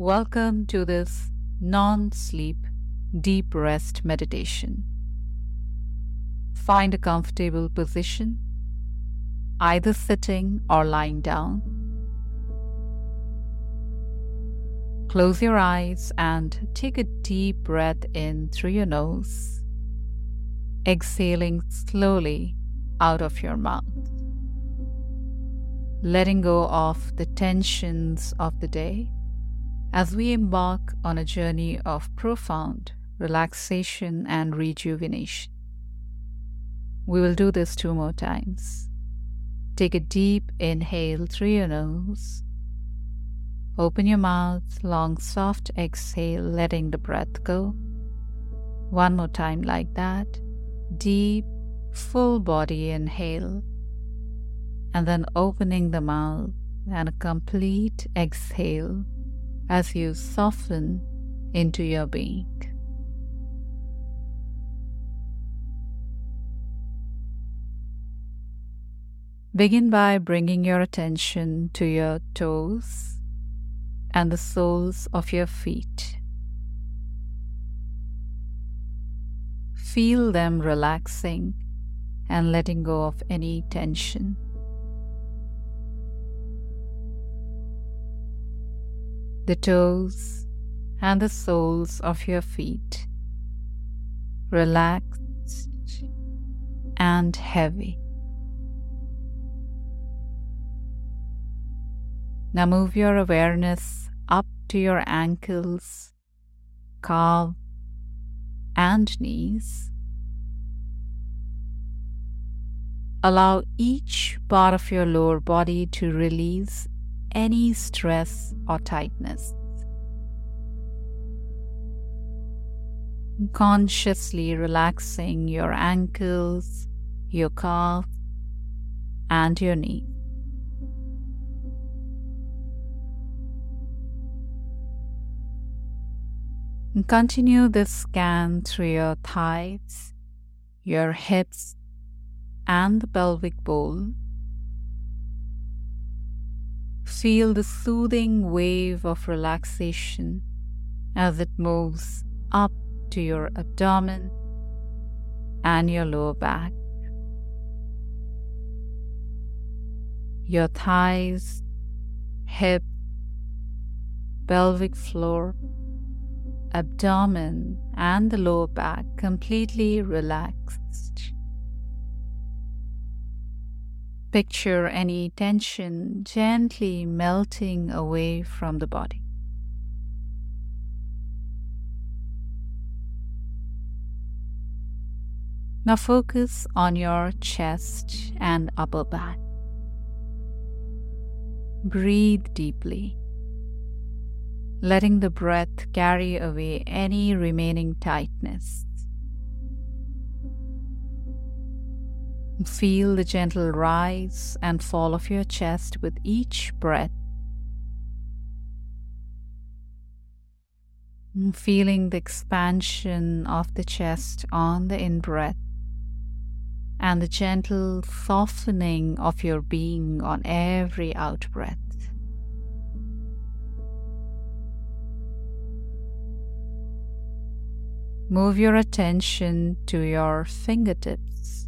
Welcome to this non sleep deep rest meditation. Find a comfortable position, either sitting or lying down. Close your eyes and take a deep breath in through your nose, exhaling slowly out of your mouth. Letting go of the tensions of the day as we embark on a journey of profound relaxation and rejuvenation. We will do this two more times. Take a deep inhale through your nose. Open your mouth, long, soft exhale, letting the breath go. One more time, like that. Deep, full body inhale. And then opening the mouth and a complete exhale as you soften into your being. Begin by bringing your attention to your toes and the soles of your feet. Feel them relaxing and letting go of any tension. The toes and the soles of your feet relaxed and heavy. Now move your awareness up to your ankles, calf, and knees. Allow each part of your lower body to release any stress or tightness. Consciously relaxing your ankles, your calf, and your knee. Continue this scan through your thighs, your hips, and the pelvic bowl. Feel the soothing wave of relaxation as it moves up to your abdomen and your lower back. Your thighs, hip, pelvic floor, abdomen and the lower back completely relaxed. Picture any tension gently melting away from the body. Now focus on your chest and upper back. Breathe deeply letting the breath carry away any remaining tightness. Feel the gentle rise and fall of your chest with each breath. Feeling the expansion of the chest on the in breath and the gentle softening of your being on every out breath. Move your attention to your fingertips,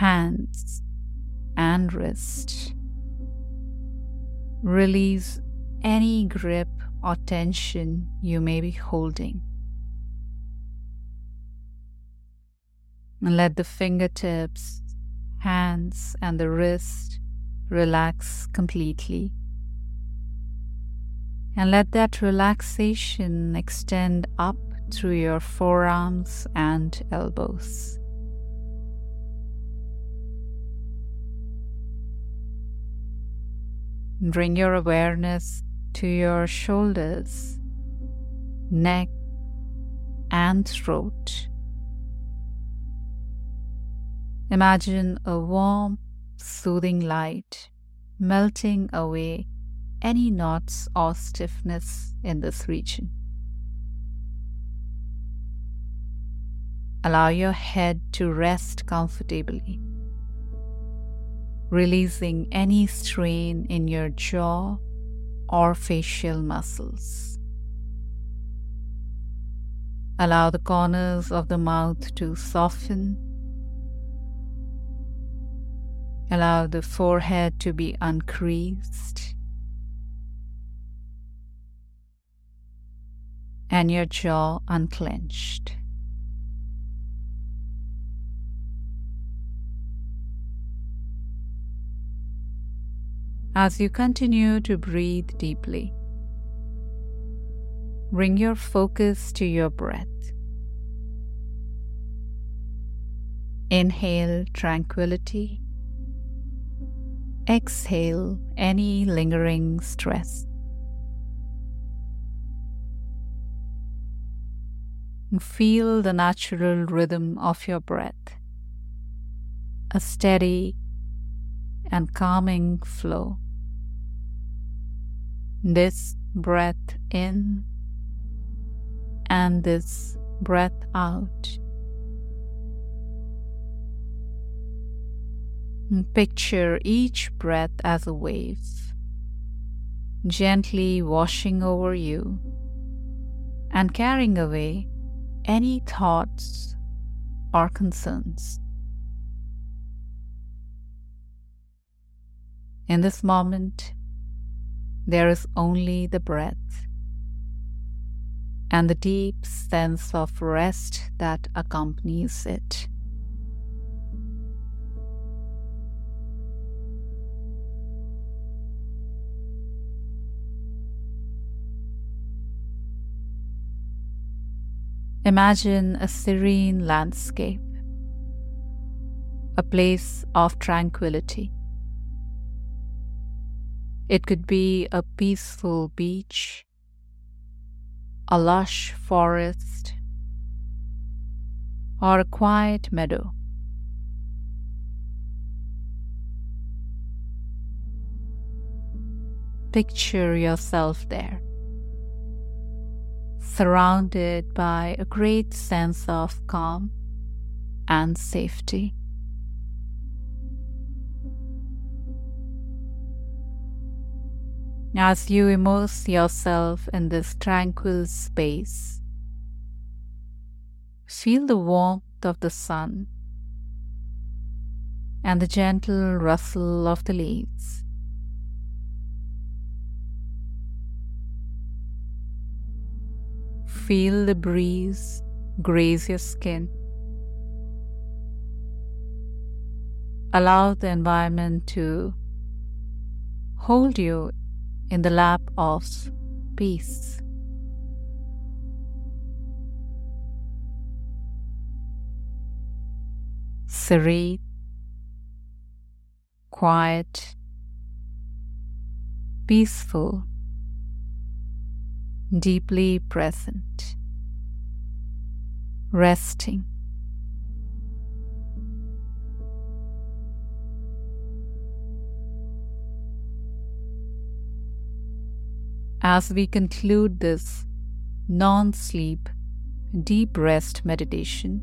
hands, and wrist. Release any grip or tension you may be holding. And let the fingertips, hands, and the wrist relax completely. And let that relaxation extend up through your forearms and elbows. Bring your awareness to your shoulders, neck, and throat. Imagine a warm, soothing light melting away any knots or stiffness in this region. Allow your head to rest comfortably, releasing any strain in your jaw or facial muscles. Allow the corners of the mouth to soften. Allow the forehead to be uncreased. And your jaw unclenched. As you continue to breathe deeply, bring your focus to your breath. Inhale tranquility. Exhale any lingering stress. Feel the natural rhythm of your breath, a steady and calming flow. This breath in and this breath out. And Picture each breath as a wave, gently washing over you and carrying away any thoughts or concerns. In this moment, there is only the breath and the deep sense of rest that accompanies it. Imagine a serene landscape, a place of tranquility. It could be a peaceful beach, a lush forest, or a quiet meadow. Picture yourself there, surrounded by a great sense of calm and safety. As you immerse yourself in this tranquil space. Feel the warmth of the sun and the gentle rustle of the leaves. Feel the breeze graze your skin. Allow the environment to hold you in the lap of peace. Serene, quiet, peaceful, deeply present, resting. As we conclude this non sleep, deep rest meditation,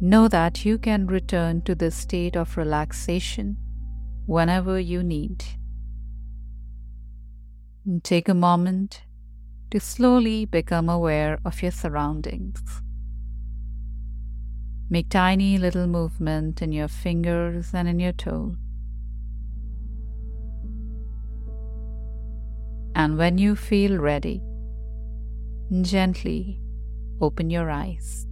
know that you can return to this state of relaxation whenever you need. Take a moment to slowly become aware of your surroundings. Make tiny little movement in your fingers and in your toes. And when you feel ready, gently open your eyes.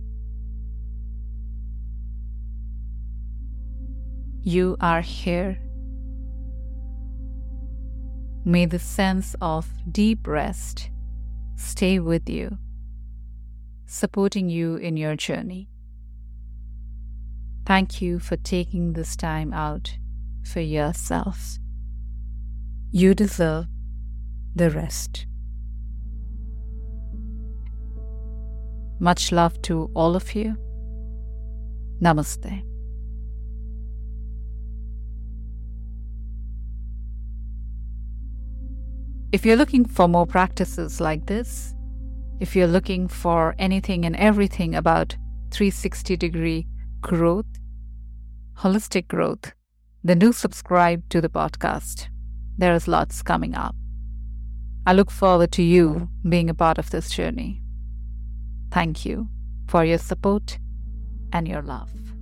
You are here. May the sense of deep rest stay with you, supporting you in your journey. Thank you for taking this time out for yourself. You deserve the rest. Much love to all of you. Namaste. If you're looking for more practices like this, if you're looking for anything and everything about 360 degree growth, holistic growth, then do subscribe to the podcast. There is lots coming up. I look forward to you being a part of this journey. Thank you for your support and your love.